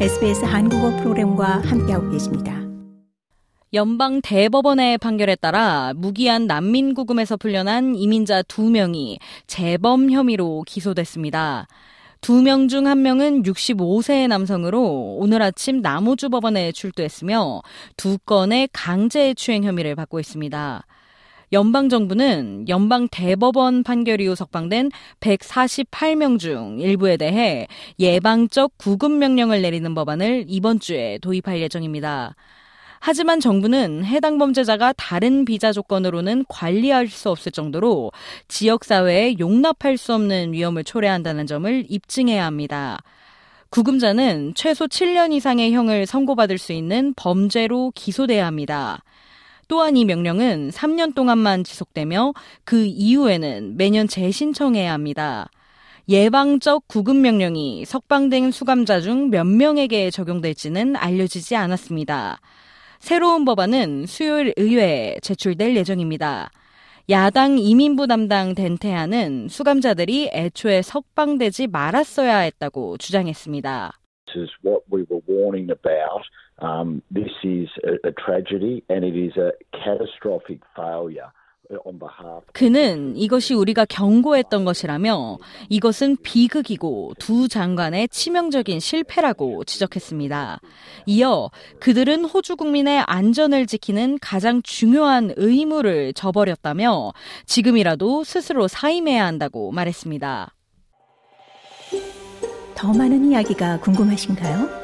SBS 한국어 프로그램과 함께하고 계십니다. 연방 대법원의 판결에 따라 무기한 난민 구금에서 풀려난 이민자 2명이 재범 혐의로 기소됐습니다. 두명중한 명은 65세의 남성으로 오늘 아침 남우주 법원에 출두했으며 두 건의 강제 추행 혐의를 받고 있습니다. 연방 정부는 연방 대법원 판결 이후 석방된 148명 중 일부에 대해 예방적 구금 명령을 내리는 법안을 이번 주에 도입할 예정입니다. 하지만 정부는 해당 범죄자가 다른 비자 조건으로는 관리할 수 없을 정도로 지역사회에 용납할 수 없는 위험을 초래한다는 점을 입증해야 합니다. 구금자는 최소 7년 이상의 형을 선고받을 수 있는 범죄로 기소돼야 합니다. 또한 이 명령은 3년 동안만 지속되며 그 이후에는 매년 재신청해야 합니다. 예방적 구금 명령이 석방된 수감자 중 몇 명에게 적용될지는 알려지지 않았습니다. 새로운 법안은 수요일 의회에 제출될 예정입니다. 야당 이민부 담당 덴테아는 수감자들이 애초에 석방되지 말았어야 했다고 주장했습니다. is what we were warning about. Um, this is a, a tragedy and it is a catastrophic failure. 그는 이것이 우리가 경고했던 것이라며 이것은 비극이고 두 장관의 치명적인 실패라고 지적했습니다. 이어 그들은 호주 국민의 안전을 지키는 가장 중요한 의무를 저버렸다며 지금이라도 스스로 사임해야 한다고 말했습니다. 더 많은 이야기가 궁금하신가요?